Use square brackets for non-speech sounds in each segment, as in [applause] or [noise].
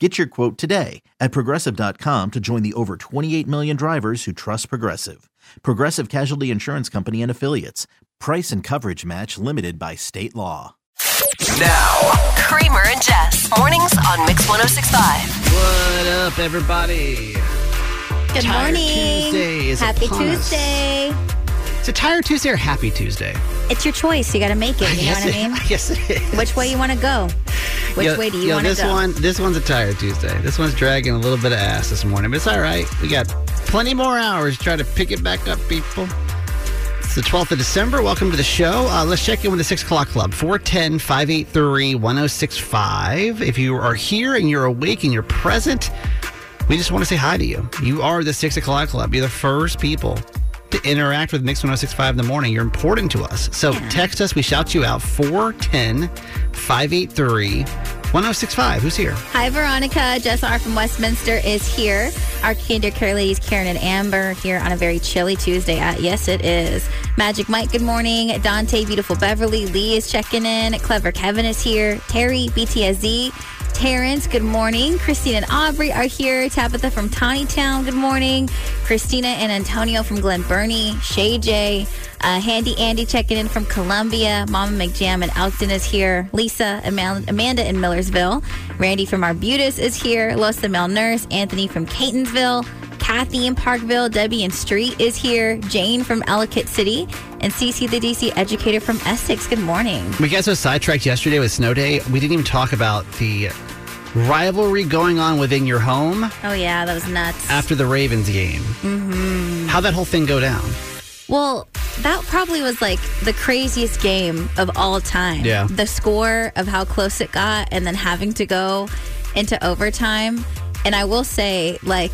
Get your quote today at progressive.com to join the over 28 million drivers who trust Progressive. Progressive Casualty Insurance Company and Affiliates. Price and coverage match limited by state law. Now, Kramer and Jess. Mornings on Mix 1065. What up, everybody? Good Tired morning. Tuesday is Happy upon us. It's a Tired Tuesday or Happy Tuesday? It's your choice. You got to make it. You know what I it- mean? [laughs] Yes, it is. Which way you want to go? Which Yo- way do you want to go? this one, this one's a Tired Tuesday. This one's dragging a little bit of ass this morning, but it's all right. We got plenty more hours to try to pick it back up, people. It's the 12th of December. Welcome to the show. Uh, let's check in with the 6 o'clock club. 410 583 1065. If you are here and you're awake and you're present, we just want to say hi to you. You are the 6 o'clock club. You're the first people to interact with Mix 1065 in the morning. You're important to us. So text us. We shout you out 410 583 1065. Who's here? Hi, Veronica. Jess R. from Westminster is here. Our Kinder Care ladies, Karen and Amber, here on a very chilly Tuesday. At yes, it is. Magic Mike, good morning. Dante, beautiful Beverly. Lee is checking in. Clever Kevin is here. Terry, BTSZ. Terrence, good morning. Christine and Aubrey are here. Tabitha from Taneytown, good morning. Christina and Antonio from Glen Burnie. Shay J. Uh, Handy Andy checking in from Columbia. Mama McJam and Elkton is here. Lisa, Amal- Amanda in Millersville. Randy from Arbutus is here. Losa Mel Nurse. Anthony from Catonsville. Kathy in Parkville. Debbie in Street is here. Jane from Ellicott City. And Cece, the DC educator from Essex. Good morning. We got so sidetracked yesterday with Snow Day. We didn't even talk about the rivalry going on within your home Oh, yeah, that was nuts. after the Ravens game. Mm-hmm. How'd that whole thing go down? Well, that probably was like the craziest game of all time. Yeah. The score of how close it got and then having to go into overtime. And I will say, like,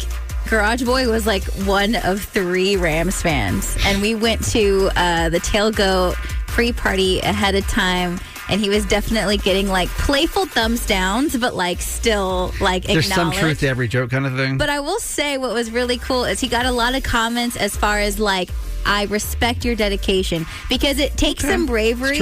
Garage Boy was like one of three Rams fans. And we went to uh, the tailgate pre party ahead of time. And he was definitely getting like playful thumbs downs, but like still like There's some truth to every joke kind of thing. But I will say what was really cool is he got a lot of comments as far as like, I respect your dedication because it takes some bravery.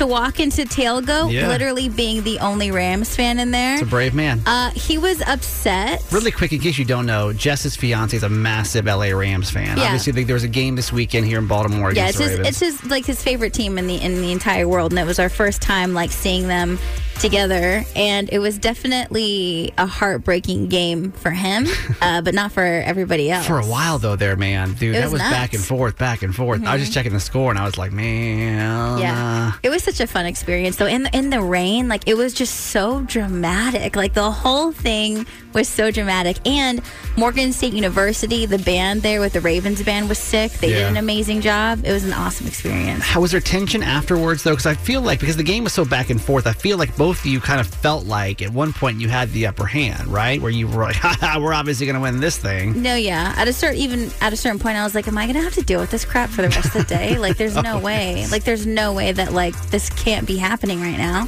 To walk into tailgate, Yeah. literally being the only Rams fan in there. it's a brave man. Uh, he was upset. Really quick, in case you don't know, Jess's fiance is a massive LA Rams fan. Yeah. Obviously, there was a game this weekend here in Baltimore Yeah, against it's the his, Ravens. it's his like his favorite team in the in the entire world, and it was our first time like seeing them together, and it was definitely a heartbreaking game for him, [laughs] uh, but not for everybody else. For a while though, there, man, dude, It that was was back nuts. Mm-hmm. and forth, back and forth. I was just checking the score, and I was like, man, Yeah, uh, it was such a fun experience. though. in the, in the rain, like it was just so dramatic. Like the whole thing was so dramatic. And Morgan State University, the band there with the Ravens band was sick. They did an amazing job. It was an awesome experience. How was there tension afterwards though? Because I feel like because the game was so back and forth, I feel like both of you kind of felt like at one point you had the upper hand, right? Where you were like, [laughs] "Ha we're obviously going to win this thing." No, yeah. At a certain even at a certain point, I was like, "Am I gonna have to deal with this crap for the rest of the day? Like, there's [laughs] no way. Like, there's no way that like this can't be happening right now."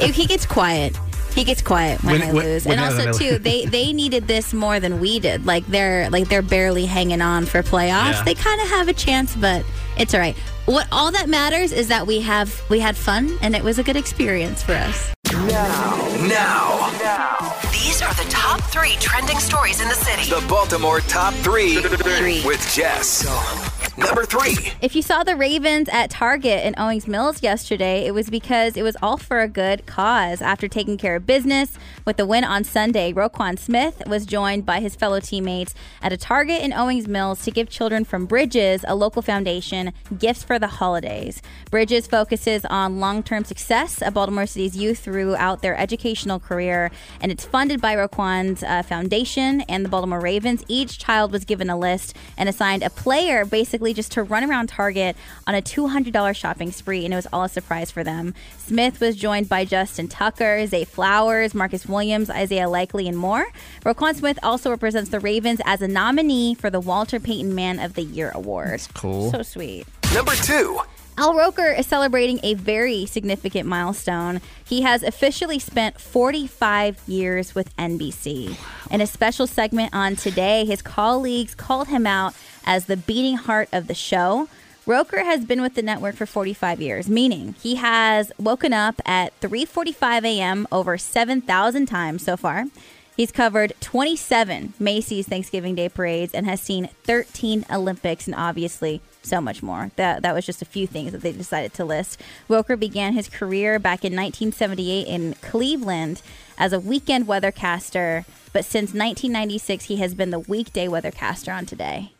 If he gets quiet, he gets quiet when, When- I lose. when and I- also too, they they needed this more than we did. Like they're like they're barely hanging on for playoffs. Yeah. They kind of have a chance, but it's all right. What all that matters is that we have we had fun and it was a good experience for us. Now, now now. these are the top three trending stories in the city. The Baltimore Top Three, Three. with Jess. Number three. If you saw the Ravens at Target in Owings Mills yesterday, it was because it was all for a good cause. After taking care of business with the win on Sunday, Roquan Smith was joined by his fellow teammates at a Target in Owings Mills to give children from Bridges, a local foundation, gifts for the holidays. Bridges focuses on long term success of Baltimore City's youth throughout their educational career, and it's funded by Roquan's uh, foundation and the Baltimore Ravens. Each child was given a list and assigned a player basically just to run around Target on a $200 shopping spree, and it was all a surprise for them. Smith was joined by Justin Tucker, Zay Flowers, Marcus Williams, Isaiah Likely, and more. Roquan Smith also represents the Ravens as a nominee for the Walter Payton Man of the Year award. cool. So sweet. Number two. Al Roker is celebrating a very significant milestone. He has officially spent 45 years with NBC. In a special segment on Today, his colleagues called him out as the beating heart of the show. Roker has been with the network for 45 years, meaning he has woken up at 3:45 a.m. over 7,000 times so far. He's covered 27 Macy's Thanksgiving Day parades and has seen 13 Olympics and obviously so much more. That that was just a few things that they decided to list. Roker began his career back in 1978 in Cleveland as a weekend weathercaster, but since 1996 he has been the weekday weathercaster on Today.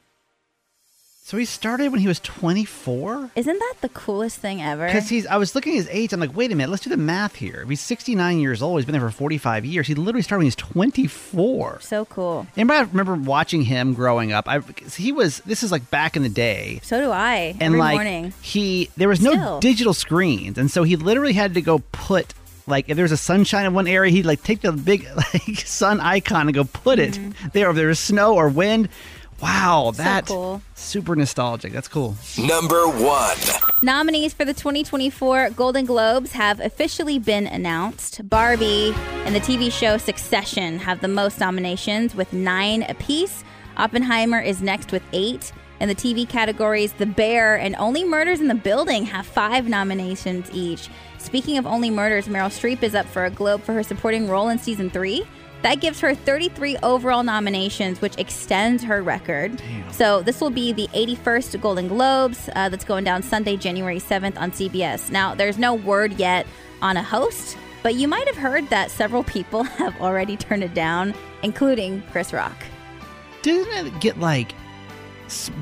So he started when he was 24? Isn't that the coolest thing ever? Because he's, I was looking at his age. I'm like, wait a minute, let's do the math here. If he's 69 years old, he's been there for 45 years. He literally started when he was 24. So cool. Anybody remember watching him growing up? I, he was, this is like back in the day. So do I. And every like, morning. he, there was no Still. digital screens. And so he literally had to go put, like, if there was a sunshine in one area, he'd like take the big [laughs] like sun icon and go put it mm-hmm. there. If there was snow or wind, wow, that's Mm-hmm. cool. super nostalgic. That's cool. Number one. Nominees for the 2024 Golden Globes have officially been announced. Barbie and the TV show Succession have the most nominations with nine apiece. Oppenheimer is next with eight. In the TV categories, The Bear and Only Murders in the Building have five nominations each. Speaking of Only Murders, Meryl Streep is up for a Globe for her supporting role in season three. That gives her 33 overall nominations, which extends her record. So this will be the 81st Golden Globes uh, that's going down Sunday, January 7th on CBS. Now, there's no word yet on a host, but you might have heard that several people [laughs] have already turned it down, including Chris Rock. Didn't it get like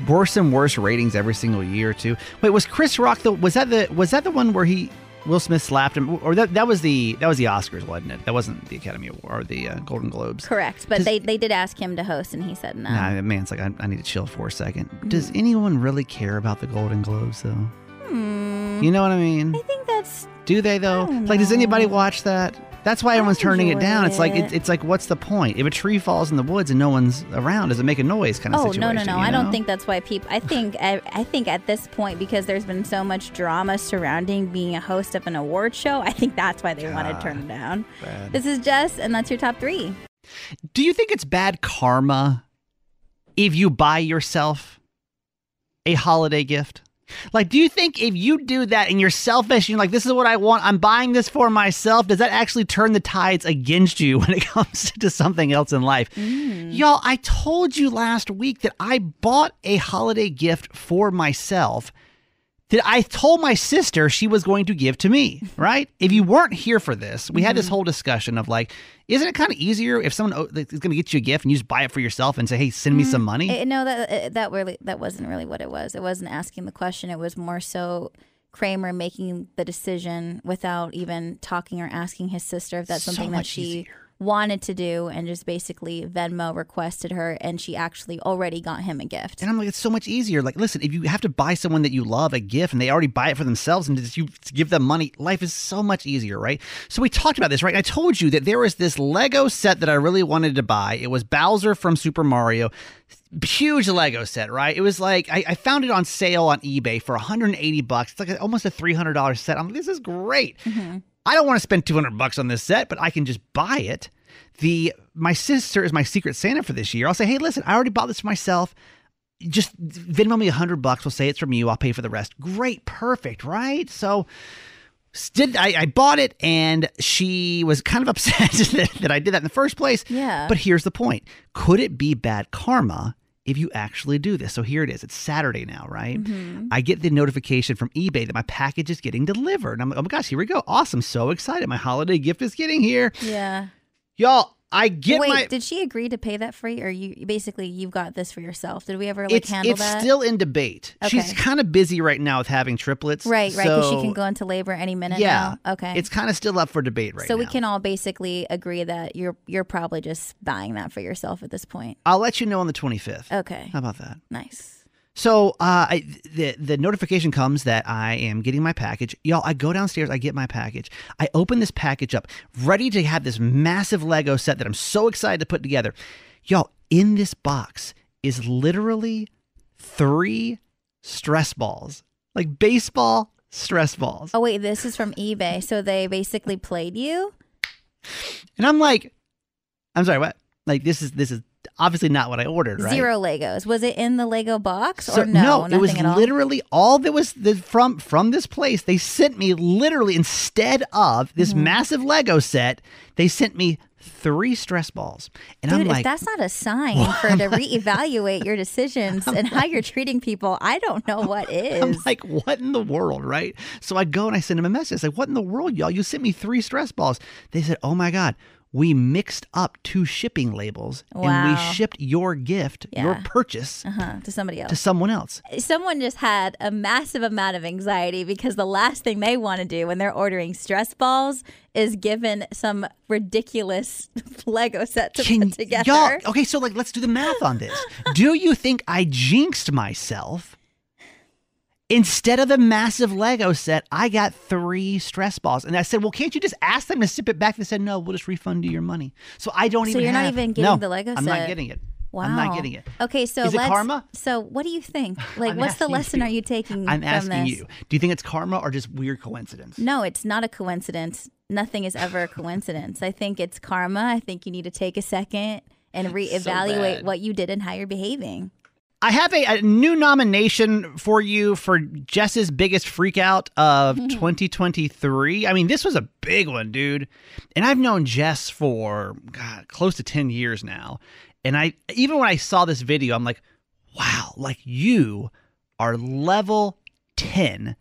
worse and worse ratings every single year too? Wait, was Chris Rock the was that the was that the one where he Will Smith slapped him or that that was the that was the Oscars, wasn't it? That wasn't the Academy Award or the uh, Golden Globes. Correct, but Does- they, they did ask him to host, and he said no. Nah, the man's like, I, I need to chill for a second. Does anyone really care about the Golden Globes though? You know what I mean? I think that's Do they though? Like, does anybody watch that? That's why everyone's turning it down. It's like it. it, it's like, what's the point? If a tree falls in the woods and no one's around, does it make a noise? Kind of Oh situation. no no no! you I don't think that's why people. I think I, I think at this point because there's been so much drama surrounding being a host of an award show. I think that's why they want to turn it down. This is Jess, and that's your top three. Do you think it's bad karma if you buy yourself a holiday gift? Like, do you think if you do that and you're selfish and you're like, this is what I want, I'm buying this for myself, does that actually turn the tides against you [laughs] when it comes to something else in life? Mm. Y'all, I told you last week that I bought a holiday gift for myself that I told my sister she was going to give to me, [laughs] right? If you weren't here for this, we had this whole discussion of like, isn't it kind of easier if someone is going to get you a gift and you just buy it for yourself and say, hey, send me some money? Eh, no, that eh, that really that wasn't really what it was. It wasn't asking the question. It was more so Kramer making the decision without even talking or asking his sister if that's So something that she easier. Wanted to do, and just basically Venmo requested her, and she actually already got him a gift. And I'm like, it's so much easier. Like, listen, if you have to buy someone that you love a gift and they already buy it for themselves and just you give them money, life is so much easier, right? So we talked about this, right? I told you that there was this Lego set that I really wanted to buy. It was Bowser from Super Mario. Huge Lego set, right? It was like I, I found it on sale on eBay for 180 bucks. It's like almost a $300 set. I'm like, this is great. Mm-hmm. I don't want to spend 200 bucks on this set, but I can just buy it. The my sister is my secret Santa for this year. I'll say, hey, listen, I already bought this for myself. Just Venmo me a hundred bucks. We'll say it's from you. I'll pay for the rest. Great, perfect, right? So did I, I bought it and she was kind of [laughs] upset that, that I did that in the first place. Yeah. But here's the point: could it be bad karma if you actually do this. So here it is. It's Saturday now, right? Mm-hmm. I get the notification from eBay that my package is getting delivered. And I'm like, oh my gosh, here we go. Awesome. So excited. My holiday gift is getting here. Yeah. Y'all, I get Wait, my. did she agree to pay that for you, or you basically you've got this for yourself? Did we ever like it's handle that? it's still in debate. She's kind of busy right now with having triplets. right, right, because she can go into labor any minute. Yeah. now? Okay. It's kind of still up for debate right so now. we can all basically agree that you're you're probably just buying that for yourself at this point. I'll let you know on the 25th. Okay. How about that? Nice. So uh, I, the the notification comes that I am getting my package. Y'all, I go downstairs, I get my package. I open this package up, ready to have this massive Lego set that I'm so excited to put together. Y'all, in this box is literally three stress balls, like baseball stress balls. Oh wait, this is from eBay. So they basically played you. And I'm like, I'm sorry, what? Like this is this is obviously not what I ordered, right? Zero Legos. Was it in the Lego box So, or no? it was at all? literally all that was the, from from this place. They sent me literally instead of this Mm-hmm. massive Lego set, they sent me three stress balls, and Dude, I'm if like, that's not a sign for to reevaluate your decisions [laughs] and how you're treating people, I don't know what [laughs] is. I'm like, what in the world, right? So I go and I send them a message. Like, what in the world, y'all? You sent me three stress balls. They said, oh my god. We mixed up two shipping labels and we shipped your gift, your purchase, uh-huh, to somebody else. to someone else. Someone just had a massive amount of anxiety because the last thing they want to do when they're ordering stress balls is given some ridiculous [laughs] Lego set to Can put together. Y'all, okay, so like let's do the math on this. [laughs] do you think I jinxed myself? Instead of the massive Lego set, I got three stress balls. And I said, Well, can't you just ask them to ship it back? They said, No, we'll just refund you your money. So I don't So even you're not even getting No, the Lego set? I'm not getting it. Wow. I'm not getting it. Okay, so Is it let's. karma? So what do you think? [laughs] Like, what's the lesson you. are you taking I'm from asking this? you. Do you think it's karma or just weird coincidence? No, it's not a coincidence. Nothing is ever a coincidence. I think it's karma. I think you need to take a second and [laughs] reevaluate bad. what you did and how you're behaving. I have a, a new nomination for you for Jess's biggest freakout of hmm. 2023. I mean, this was a big one, dude. And I've known Jess for God, close to 10 years now. And I even when I saw this video, I'm like, wow, like you are level 10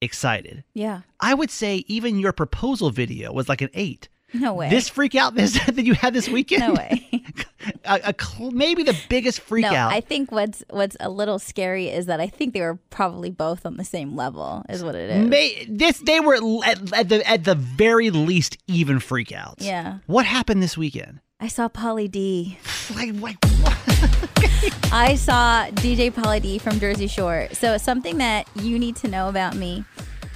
excited. Yeah. I would say even your proposal video was like an eight. No way. This freak out this, [laughs] that you had this weekend, no way. [laughs] a, a cl- maybe the biggest freak no, out. I think what's what's a little scary is that I think they were probably both on the same level. Is what it is. May, this they were at, at the at the very least even freakouts. Yeah. What happened this weekend? I saw Pauly D. [sighs] Like, like what? [laughs] I saw DJ Pauly D from Jersey Shore. So something that you need to know about me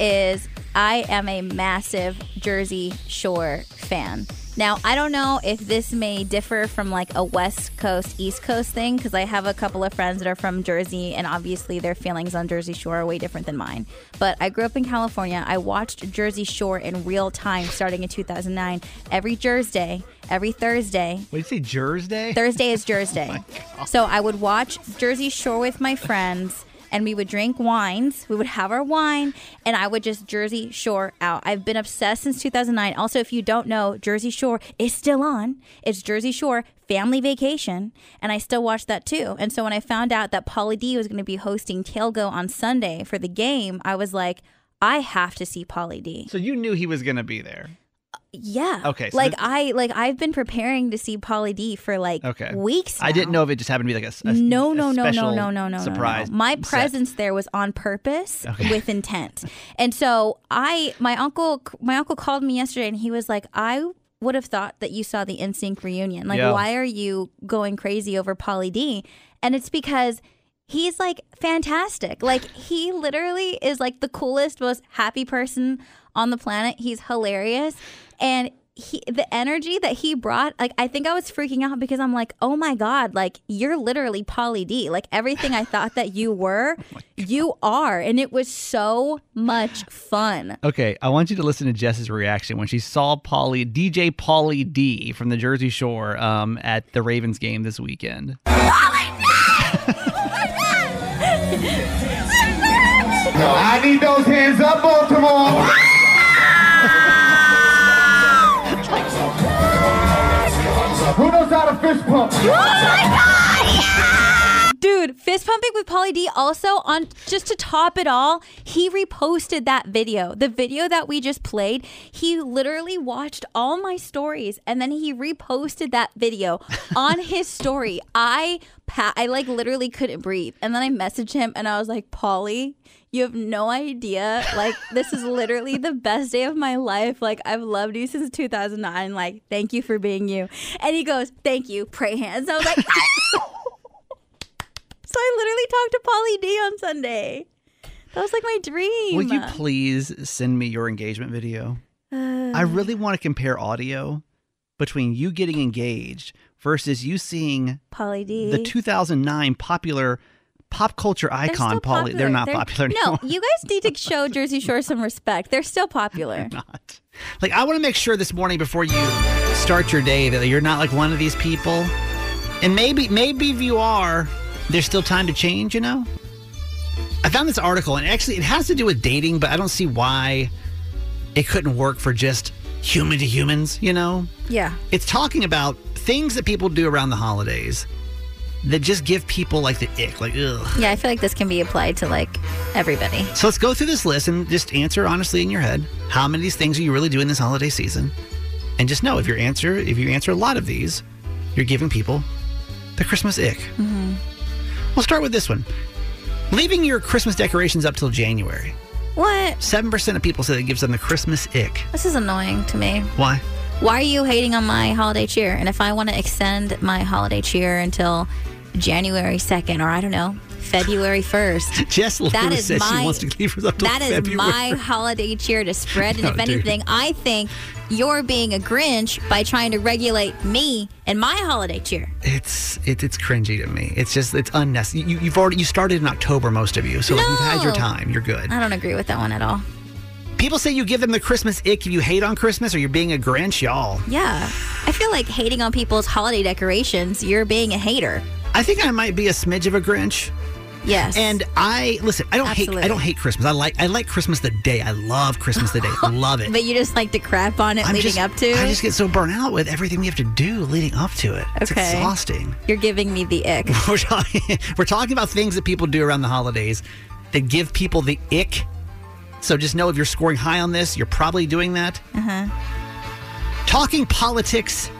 is I am a massive Jersey Shore fan. Now, I don't know if this may differ from like a West Coast, East Coast thing, because I have a couple of friends that are from Jersey, and obviously their feelings on Jersey Shore are way different than mine. But I grew up in California. I watched Jersey Shore in real time starting in 2009. Every Thursday, every Thursday, What did you say, Jersey? Thursday is Jersey. [laughs] Oh so I would watch Jersey Shore with my friends and we would drink wines. We would have our wine and I would just Jersey Shore out. I've been obsessed since 2009. Also, if you don't know, Jersey Shore is still on. It's Jersey Shore Family Vacation and I still watch that too. And so when I found out that Pauly D was going to be hosting Tailgo on Sunday for the game, I was like, I have to see Pauly D. So you knew he was gonna be there. Yeah. Okay, so like this- I like I've been preparing to see Pauly D for like Okay. weeks. I didn't know if it just happened to be like a, a- No, a no, no, no, no, no, no, no, surprise. no. My set. presence there was on purpose Okay. with intent. And so I, my uncle, my uncle called me yesterday, and he was like, "I would have thought that you saw the NSYNC reunion. Like, Yeah. why are you going crazy over Pauly D?" And it's because he's like fantastic. Like [sighs] he literally is like the coolest, most happy person on the planet. He's hilarious, and he the energy that he brought. Like I think I was freaking out because I'm like, oh my god, like you're literally Pauly D. Like everything I thought that you [laughs] were, you are, and it was so much fun. Okay, I want you to listen to Jess's reaction when she saw Pauly DJ Pauly D from the Jersey Shore um, at the Ravens game this weekend. [laughs] I need those hands up, Baltimore. Who knows how to fist pump? Oh Dude, fist pumping with Pauly D. Also, on just to top it all, he reposted that video. The video that we just played. He literally watched all my stories and then he reposted that video [laughs] on his story. I I like literally couldn't breathe, and then I messaged him and I was like, Pauly. You have no idea. Like, this is literally the best day of my life. Like, I've loved you since 2009. Like, thank you for being you. And he goes, Thank you, pray hands. I was like, [laughs] So I literally talked to Pauly D on Sunday. That was like my dream. Will you please send me your engagement video? Uh. I really want to compare audio between you getting engaged versus you seeing Pauly D. the 2009 popular pop culture They're icon Pauly. They're not popular No, you guys need to show Jersey Shore some respect. They're still [laughs] popular. not. Like I want to make sure this morning before you start your day that you're not like one of these people. And maybe maybe if you are, there's still time to change, you know? I found this article and actually it has to do with dating, but I don't see why it couldn't work for just human to humans, you know? Yeah. It's talking about things that people do around the holidays that just give people like the ick, like ugh. Yeah, I feel like this can be applied to like everybody. So let's go through this list and just answer honestly in your head how many of these things are you really doing this holiday season? And just know if your answer if you answer a lot of these, you're giving people the Christmas ick. Mm-hmm. We'll start with this one. Leaving your Christmas decorations up till January. What? Seven percent of people say it gives them the Christmas ick. This is annoying to me. Why? Why are you hating on my holiday cheer? And if I want to extend my holiday cheer until January 2nd or I don't know, February 1st, [laughs] Jess that literally says my she wants to leave up till that is February. my holiday cheer to spread. And [laughs] No, if dude. anything, I think you're being a Grinch by trying to regulate me and my holiday cheer. It's it, it's cringy to me. It's just it's unnecessary. You, you've already you started in October, most of you, so like, you've had your time. You're good. I don't agree with that one at all. People say you give them the Christmas ick if you hate on Christmas or you're being a Grinch, y'all. Yeah. I feel like hating on people's holiday decorations, you're being a hater. I think I might be a smidge of a Grinch. Yes. And I listen. I don't hate. I don't hate Christmas. I like. I like Christmas the day. I love Christmas the day. I [laughs] love it. but you just like to crap on it I'm leading just- up to. I just get so burnt out with everything we have to do leading up to it. It's Okay. exhausting. You're giving me the ick. [laughs] We're talking, we're talking about things that people do around the holidays that give people the ick. So just know if you're scoring high on this, you're probably doing that. Uh-huh. Talking politics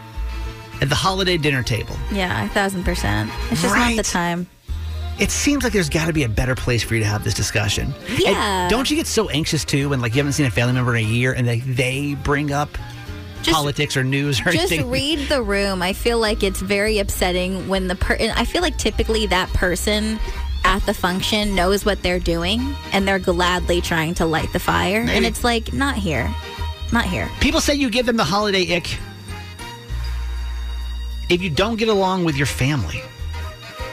at the holiday dinner table. Yeah, a thousand percent. It's just not the time. It seems like there's got to be a better place for you to have this discussion. And Yeah. don't you get so anxious too when like you haven't seen a family member in a year and they they bring up Just- politics or news or Just anything? read the room. I feel like it's very upsetting when the person. I feel like typically that person at the function knows what they're doing and they're gladly trying to light the fire. Maybe. And it's like not here, not here. People say you give them the holiday ick if you don't get along with your family.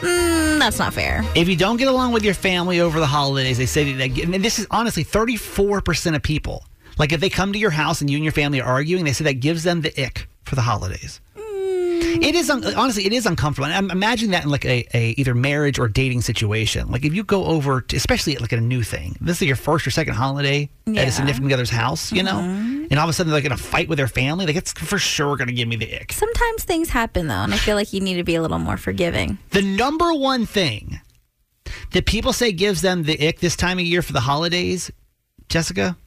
Mm, that's not fair. If you don't get along with your family over the holidays, they say that, and this is honestly 34% of people. Like if they come to your house and you and your family are arguing, they say that gives them the ick for the holidays. It is un- honestly, it is uncomfortable. And I'm imagining that in like a, a either marriage or dating situation. Like if you go over, to, especially at like a new thing. This is your first or second holiday at a significant other's house, you know, mm-hmm. and all of a sudden they're like in a fight with their family. Like it's for sure going to give me the ick. Sometimes things happen though, and I feel like you need to be a little more forgiving. The number one thing that people say gives them the ick this time of year for the holidays, Jessica,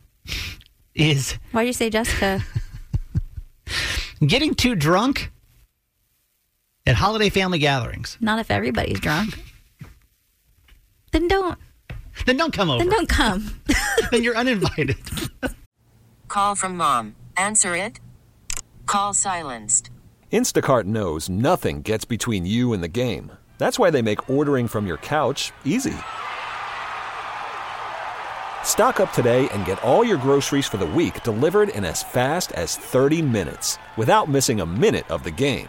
is why do you say Jessica? [laughs] getting too drunk at holiday family gatherings. not if everybody's drunk. Then don't. Then don't come over. Then don't come. [laughs] then you're uninvited. Call from mom. Answer it. Call silenced. Instacart knows nothing gets between you and the game. That's why they make ordering from your couch easy. Stock up today and get all your groceries for the week delivered in as fast as 30 minutes without missing a minute of the game.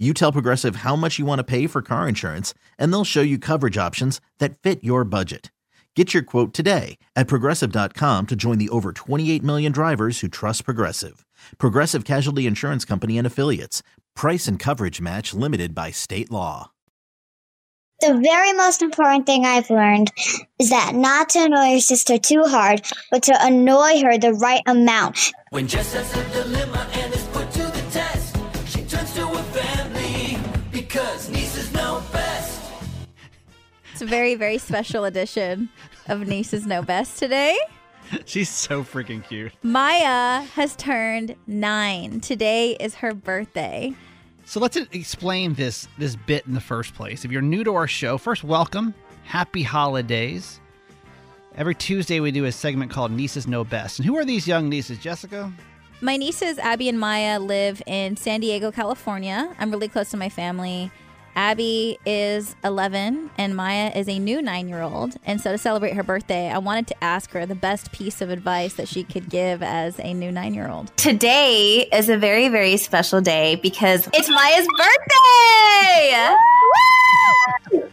You tell Progressive how much you want to pay for car insurance, and they'll show you coverage options that fit your budget. Get your quote today at progressive.com to join the over 28 million drivers who trust Progressive. Progressive Casualty Insurance Company and Affiliates. Price and coverage match limited by state law. The very most important thing I've learned is that not to annoy your sister too hard, but to annoy her the right amount. When Jess has a dilemma and It's a very, very special edition of Nieces Know Best today. She's so freaking cute. Maya has turned nine. Today is her birthday. So let's explain this this bit in the first place. If you're new to our show, first welcome, happy holidays. Every Tuesday we do a segment called Nieces Know Best. And who are these young nieces, Jessica? My nieces, Abby and Maya, live in San Diego, California. I'm really close to my family. Abby is 11 and Maya is a new nine year old. And so to celebrate her birthday, I wanted to ask her the best piece of advice that she could give as a new nine year old. Today is a very, very special day because it's Maya's birthday.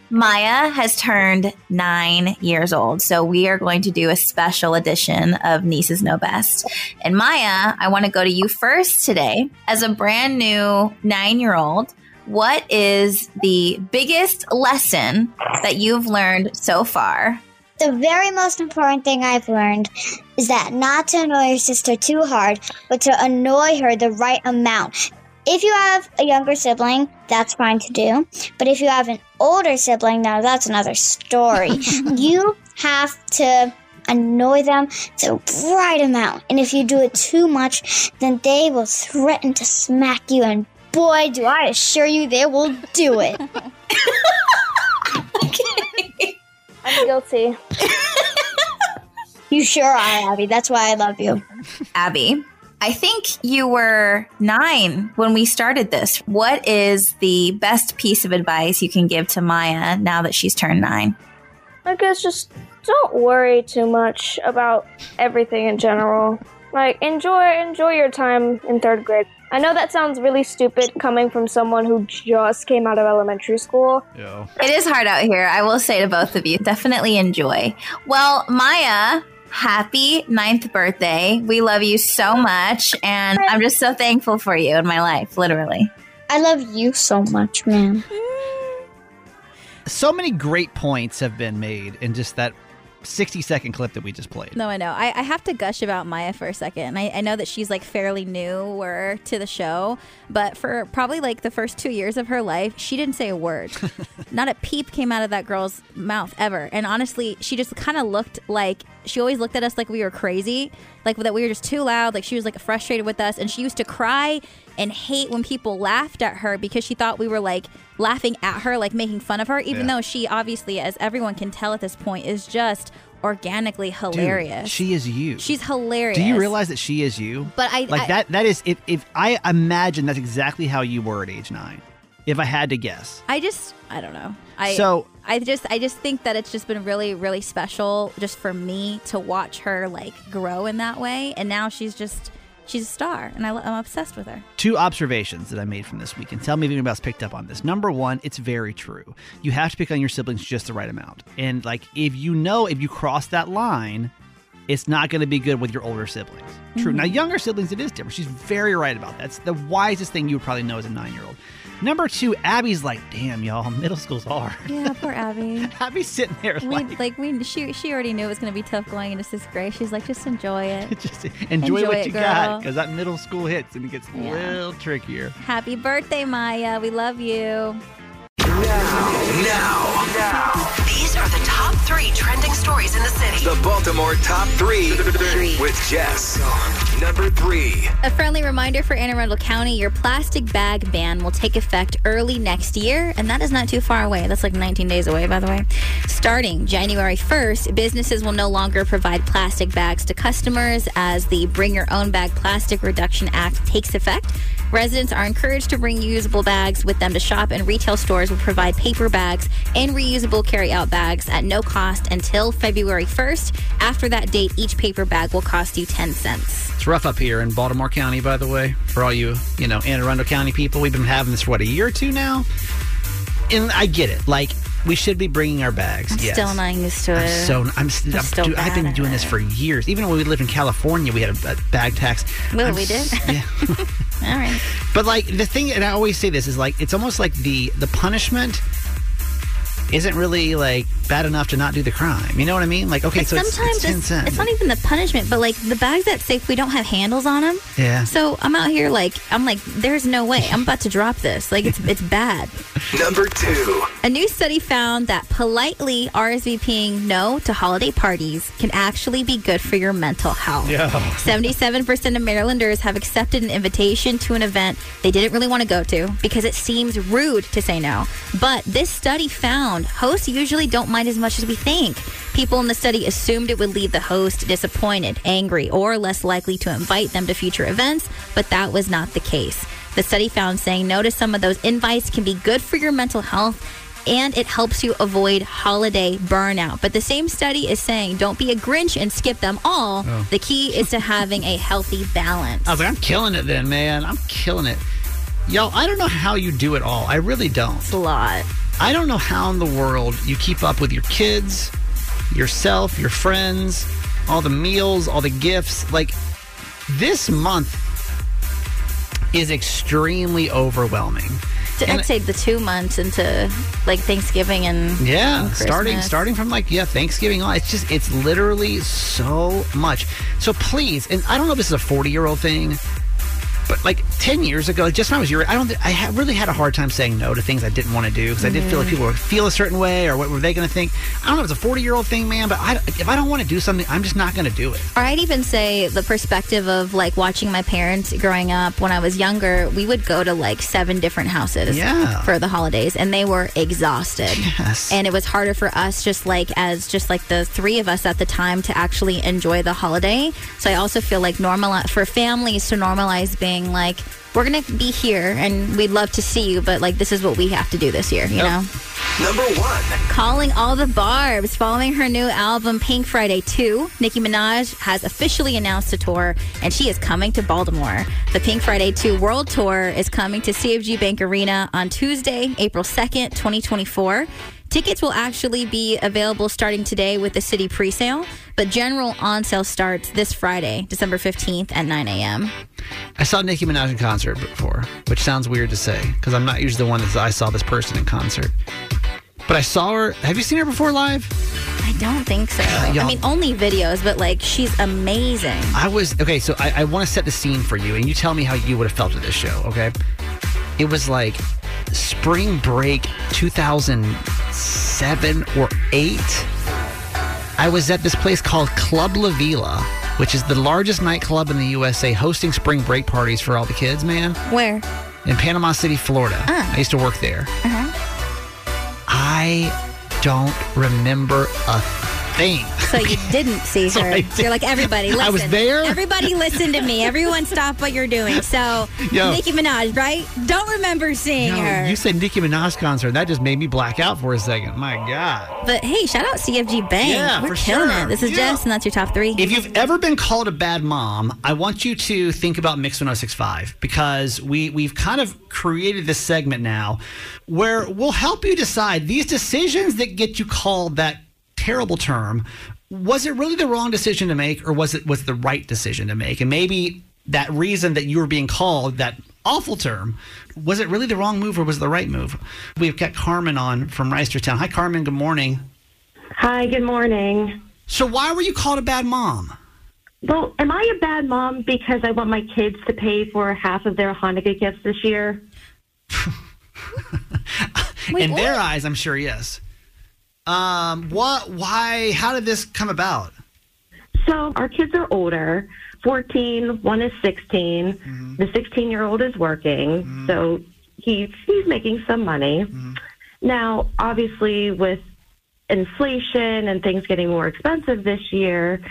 Maya has turned nine years old. So we are going to do a special edition of Nieces Know Best. And Maya, I want to go to you first today. As a brand new nine year old, what is the biggest lesson that you've learned so far? The very most important thing I've learned is that not to annoy your sister too hard, but to annoy her the right amount. If you have a younger sibling, that's fine to do. But if you have an older sibling, now that's another story. [laughs] you have to annoy them the right amount. And if you do it too much, then they will threaten to smack you and boy, do I assure you they will do it. [laughs] [laughs] I'm guilty. you sure are, Abby. That's why I love you. Abby, I think you were nine when we started this. What is the best piece of advice you can give to Maya now that she's turned nine? I guess just don't worry too much about everything in general. Like enjoy enjoy your time in third grade. I know that sounds really stupid coming from someone who just came out of elementary school. Yeah. It is hard out here. I will say to both of you, definitely enjoy. Well, Maya, happy ninth birthday. We love you so much, and I'm just so thankful for you in my life, literally. I love you so much, man. So many great points have been made in just that 60 second clip that we just played. No, I know. I, I have to gush about Maya for a second. I, I know that she's like fairly newer to the show, but for probably like the first two years of her life, she didn't say a word. [laughs] Not a peep came out of that girl's mouth ever. And honestly, she just kind of looked like she always looked at us like we were crazy, like that we were just too loud. Like she was like frustrated with us, and she used to cry and hate when people laughed at her because she thought we were like laughing at her, like making fun of her, even Yeah. though she obviously, as everyone can tell at this point, is just organically Dude, hilarious. she is you. She's hilarious. Do you realize that she is you? But I like I- that. That is if if I imagine that's exactly how you were at age nine. If I had to guess. I just I don't know. I So- I just I just think that it's just been really really special just for me to watch her like grow in that way and now she's just she's a star and I, I'm obsessed with her. Two observations that I made from this week, and tell me if anybody else picked up on this. Number one, it's very true. You have to pick on your siblings just the right amount. And like if you know if you cross that line, it's not going to be good with your older siblings. True. Mhm. Now, younger siblings, it is different. She's very right about that. That's the wisest thing you would probably know as a nine year old. Number two, Abby's like, damn, y'all, middle school's hard. [laughs] Yeah, poor Abby. [laughs] Abby's sitting there We, like, like we she she already knew it was going to be tough going into sixth grade. She's like, just enjoy it. [laughs] just enjoy, what it, you girl. got because that middle school hits and it gets a little trickier. Happy birthday, Maya. We love you. Now, now, are the top three trending stories in the city. The Baltimore Top 3 with Jess. Number 3. A friendly reminder for Anne Arundel County your plastic bag ban will take effect early next year, and that is not too far away. That's like 19 days away, by the way. Starting January 1st, businesses will no longer provide plastic bags to customers as the Bring Your Own Bag Plastic Reduction Act takes effect. Residents are encouraged to bring usable bags with them to shop, and retail stores will provide paper bags and reusable carry-out bags at no cost until February 1st. After that date, each paper bag will cost you 10 cents. It's rough up here in Baltimore County, by the way, for all you, you know, Anne Arundel County people. We've been having this for what, a year or two now? And I get it. Like, we should be bringing our bags. I'm yes. still not used to it. I'm so I'm, I'm I'm still dude, I've been doing this for years. Even when we lived in California, we had a, a bag tax. Well, I'm we did. Yeah. [laughs] All right. But like the thing, and I always say this is like it's almost like the the punishment isn't really like bad enough to not do the crime. You know what I mean? Like okay, But so it's, sometimes it's it's, it's not even the punishment, but like the bags at Safeway don't have handles on them. Yeah. So I'm out here like I'm like, there's no way I'm about to drop this. Like it's it's bad. Number two. A new study found that politely RSVPing no to holiday parties can actually be good for your mental health. Yeah. 77% of Marylanders have accepted an invitation to an event they didn't really want to go to because it seems rude to say no. But this study found hosts usually don't mind as much as we think. People in the study assumed it would leave the host disappointed, angry, or less likely to invite them to future events, but that was not the case. The study found saying no to some of those invites can be good for your mental health and it helps you avoid holiday burnout. But the same study is saying don't be a Grinch and skip them all. Oh. The key is to having a healthy balance. I was like, I'm killing it then, man. I'm killing it. Yo, I don't know how you do it all. I really don't. It's a lot. I don't know how in the world you keep up with your kids, yourself, your friends, all the meals, all the gifts. Like, this month is extremely overwhelming. To- And- I'd say the two months into like Thanksgiving and Yeah, and starting starting from like yeah Thanksgiving on. It's just it's literally so much. So please, and I don't know if this is a forty year old thing, but like ten years ago, just when I was your, I don't, I ha- really had a hard time saying no to things I didn't want to do because I didn't feel like Mhm. people would feel a certain way or what were they going to think. I don't know if it's a forty year old thing, man, but I, if I don't want to do something, I'm just not going to do it. Or I'd even say the perspective of like watching my parents growing up when I was younger, we would go to like seven different houses Yeah. for the holidays and they were exhausted. Yes. And it was harder for us just like as just like the three of us at the time to actually enjoy the holiday. So I also feel like normal for families to normalize being like we're to be here and we'd love to see you, but like this is what we have to do this year, you know? Number one. Calling all the barbs. Following her new album Pink Friday 2, Nicki Minaj has officially announced a tour and she is coming to Baltimore. The Pink Friday 2 World Tour is coming to CFG Bank Arena on Tuesday, April 2nd, 2024. Tickets will actually be available starting today with the city presale, but general on sale starts this Friday, December 15th at 9 a.m. I saw Nicki Minaj in concert before, which sounds weird to say because I'm not usually the one that I saw this person in concert. But I saw her. Have you seen her before live? I don't think so. I mean, only videos, but like she's amazing. I was okay. So I, I want to set the scene for you, and you tell me how you would have felt at this show. Okay, it was like spring break 2007 or eight. I was at this place called Club La Vela, which is the largest nightclub in the USA, hosting spring break parties for all the kids. Man, Where? in Panama City, Florida. I used to work there. Uh-huh. I don't remember a thing. So you [laughs] didn't see So her. Did- You're like everybody. Listen. I was there. Everybody, listen to me. Everyone, stop what you're doing. So Yo. Nicki Minaj, right? Don't remember seeing No, her. you said Nicki Minaj concert. That just made me black out for a second. My God. but hey, shout out CFG Bank. Yeah, We're for killing sure. it. This is Yeah. Jess, and that's your top three. If you've ever been called a bad mom, I want you to think about Mix 1065 because we, we've kind of created this segment now where we'll help you decide these decisions that get you called that terrible term. Was it really the wrong decision to make or was it was the right decision to make? And maybe that reason that you were being called that awful term, was it really the wrong move or was it the right move? We've got Carmen on from Reisterstown. Hi, Carmen. Good morning. Hi, good morning. So, why were you called a bad mom? Well, am I a bad mom because I want my kids to pay for half of their Hanukkah gifts this year? [laughs] In their eyes, I'm sure, yes. Um, what? Why? How did this come about? So our kids are older 14, one is 16. Mm-hmm. The 16 year old is working, so he's, he's making some money. Mm-hmm. Now, obviously, with inflation and things getting more expensive this year,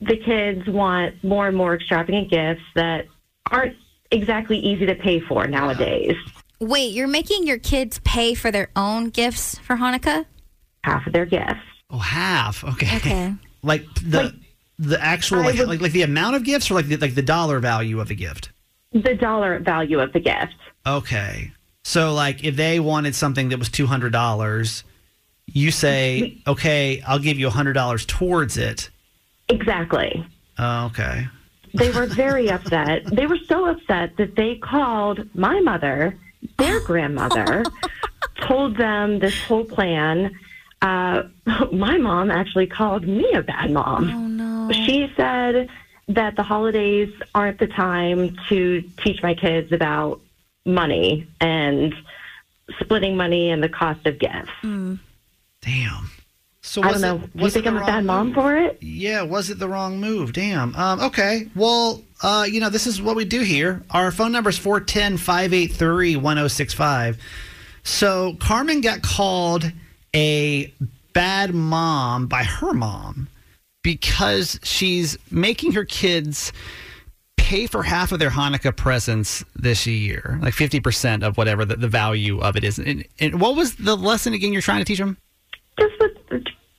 the kids want more and more extravagant gifts that aren't exactly easy to pay for nowadays. Wait, you're making your kids pay for their own gifts for Hanukkah? Half of their gifts. Oh, half. Okay. Okay. [laughs] Like the the actual like, would- like like the amount of gifts or like the, like the dollar value of a gift. The dollar value of the gift. Okay. So like if they wanted something that was two hundred dollars, you say, okay, I'll give you $100 towards it. Exactly. Oh, okay. They were very upset. [laughs] They were so upset that they called my mother, their grandmother, [laughs] told them this whole plan. Uh, [laughs] my mom actually called me a bad mom. Oh no. She said that the holidays aren't the time to teach my kids about money and splitting money and the cost of gifts. Damn. So I don't it- know. Do you was it think the I'm a bad mom move? for it? Yeah, was it the wrong move? Damn. Um, okay. Well, uh, you know, this is what we do here. Our phone number is 410 583 1065. So Carmen got called a bad mom by her mom because she's making her kids pay for half of their Hanukkah presents this year, like 50% of whatever the, the value of it is. And, and what was the lesson again you're trying to teach them? Just with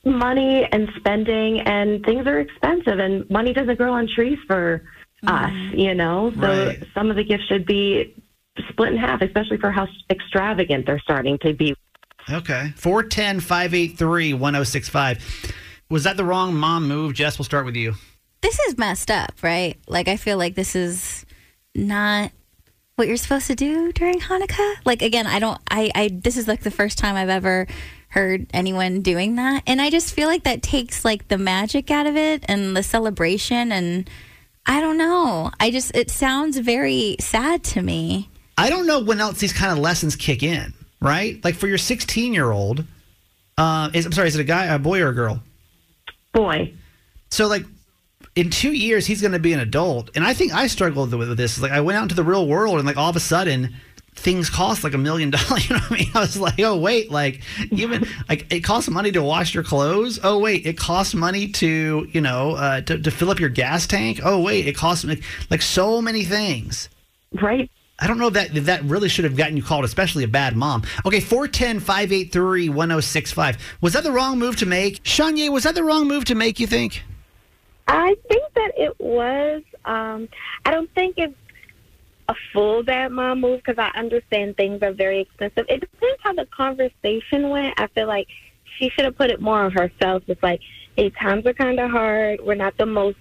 money and spending, and things are expensive, and money doesn't grow on trees for mm-hmm. us, you know? So Right. some of the gifts should be split in half, especially for how extravagant they're starting to be. Okay. 410 583 1065. Was that the wrong mom move? Jess, we'll start with you. This is messed up, right? Like I feel like this is not what you're supposed to do during Hanukkah. Like again, I don't I I this is like the first time I've ever heard anyone doing that. And I just feel like that takes like the magic out of it and the celebration and I don't know. I just it sounds very sad to me. I don't know when else these kind of lessons kick in, right? Like for your 16 year old, uh, is, I'm sorry, is it a guy, a boy, or a girl? Boy. So, like, in two years, he's going to be an adult. And I think I struggled with, this. Like, I went out into the real world, and like all of a sudden, things cost like a million [laughs] dollars. You know what I mean? I was like, oh, wait, like, even [laughs] like it costs money to wash your clothes. Oh, wait, it costs money to, you know, uh, to, to fill up your gas tank. Oh, wait, it costs like, like so many things. Right. I don't know that that really should have gotten you called, especially a bad mom. Okay, 410 583 1065. Was that the wrong move to make? Shanye, was that the wrong move to make, you think? I think that it was. Um, I don't think it's a full bad mom move because I understand things are very expensive. It depends how the conversation went. I feel like she should have put it more on herself. It's like, hey, times are kind of hard. We're not the most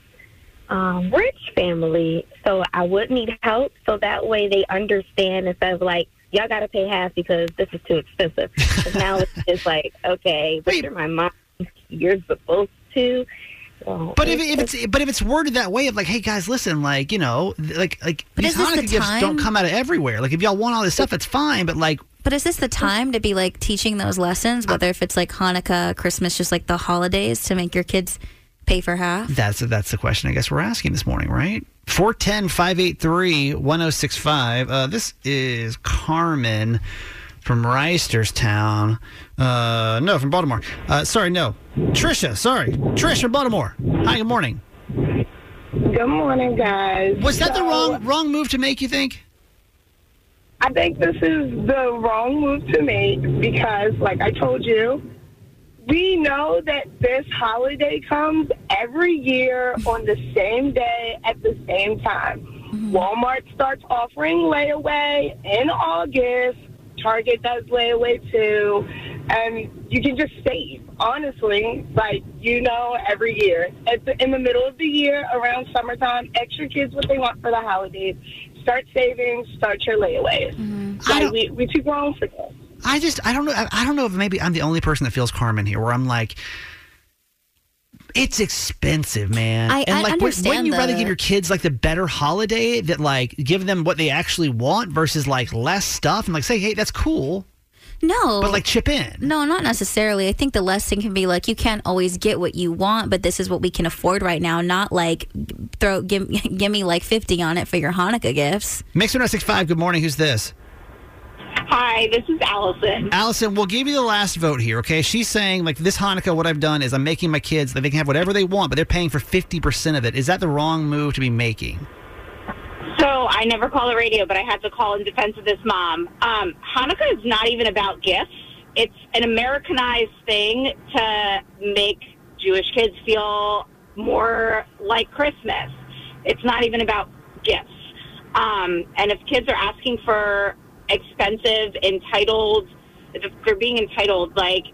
um, rich family, so I would need help. So that way they understand instead of like, y'all got to pay half because this is too expensive. [laughs] 'Cause now it's just like, okay, but you're my mom. You're supposed to. So But if, if it's but if it's worded that way of like, hey guys, listen, like you know, like like But these is this the Hanukkah gifts don't come out of everywhere. Like if y'all want all this stuff, it's fine. But like, But is this the time to be like teaching those lessons, whether if it's like Hanukkah, Christmas, just like the holidays to make your kids pay for half? that's that's the question I guess we're asking this morning, right? 410 583 1065. Uh, This is Carmen from Reisterstown. Uh, no, from Baltimore. Uh, sorry, no. Trisha, sorry. Trish from Baltimore. Hi, good morning. Good morning, guys. Was that the wrong wrong move to make, you think? I think this is the wrong move to make because, like I told you, we know that this holiday comes every year on the same day at the same time. Mm-hmm. Walmart starts offering layaway in August. Target does layaway too. And you can just save, honestly, like, you know, every year. At the, in the middle of the year, around summertime, extra kids what they want for the holidays. Start saving, start your layaways. Mm-hmm. Like, we, we too grown for this. I just I don't know I, I don't know if maybe I'm the only person that feels Carmen here where I'm like it's expensive, man. I- and I like wouldn't understand you rather give your kids like the better holiday that like give them what they actually want versus like less stuff and like say, hey, that's cool. No. But like chip in. No, not necessarily. I think the lesson can be like you can't always get what you want, but this is what we can afford right now. Not like throw give [laughs] give me like fifty on it for your Hanukkah gifts. Mix 1065, good morning. Who's this? Hi, this is Allison. Allison, we'll give you the last vote here, okay? She's saying, like, this Hanukkah, what I've done is I'm making my kids that they can have whatever they want, but they're paying for 50% of it. Is that the wrong move to be making? So I never call the radio, but I had to call in defense of this mom. Um, Hanukkah is not even about gifts. It's an Americanized thing to make Jewish kids feel more like Christmas. It's not even about gifts. Um, and if kids are asking for expensive, entitled, if they're being entitled, like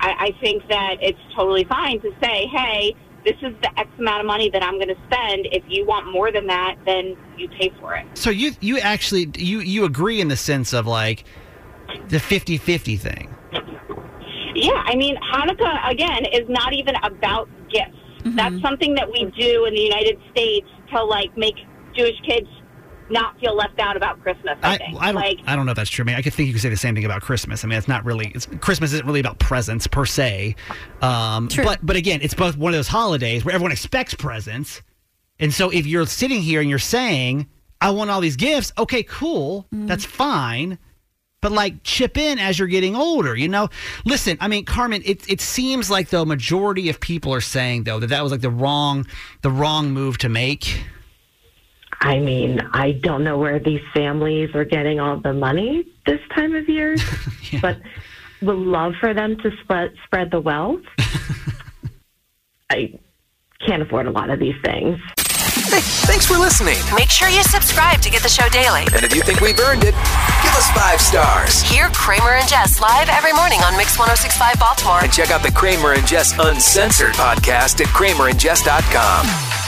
I, I think that it's totally fine to say, hey, this is the X amount of money that I'm going to spend. If you want more than that, then you pay for it. So you you actually you you agree in the sense of like the 50-50 thing. Yeah, I mean, Hanukkah, again, is not even about gifts. Mm-hmm. That's something that we do in the United States to, like, make Jewish kids not feel left out about Christmas, I, I, think. I don't like, I don't know if that's true. I mean, I could think you could say the same thing about Christmas. I mean, it's not really it's, Christmas isn't really about presents per se. Um, but but again, it's both one of those holidays where everyone expects presents, and so if you're sitting here and you're saying, "I want all these gifts," okay, cool, that's fine. But like chip in as you're getting older, you know. Listen, I mean, Carmen, it it seems like the majority of people are saying though that that was like the wrong the wrong move to make. I mean, I don't know where these families are getting all the money this time of year, [laughs] but would love for them to spread spread the wealth. [laughs] I can't afford a lot of these things. Hey, thanks for listening. Make sure you subscribe to get the show daily. And if you think we've earned it, give us five stars. Hear Kramer and Jess live every morning on Mix 1065 Baltimore. And check out the Kramer and Jess Uncensored podcast at kramerandjess.com.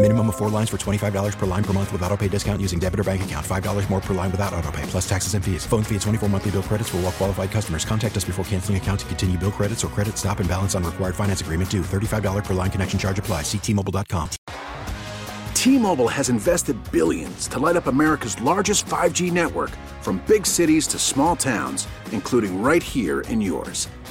Minimum of four lines for $25 per line per month with auto pay discount using debit or bank account. $5 more per line without auto pay, plus taxes and fees. Phone fee at 24 monthly bill credits for all well qualified customers. Contact us before canceling account to continue bill credits or credit stop and balance on required finance agreement due. $35 per line connection charge apply. Ctmobile.com. T-Mobile has invested billions to light up America's largest 5G network from big cities to small towns, including right here in yours.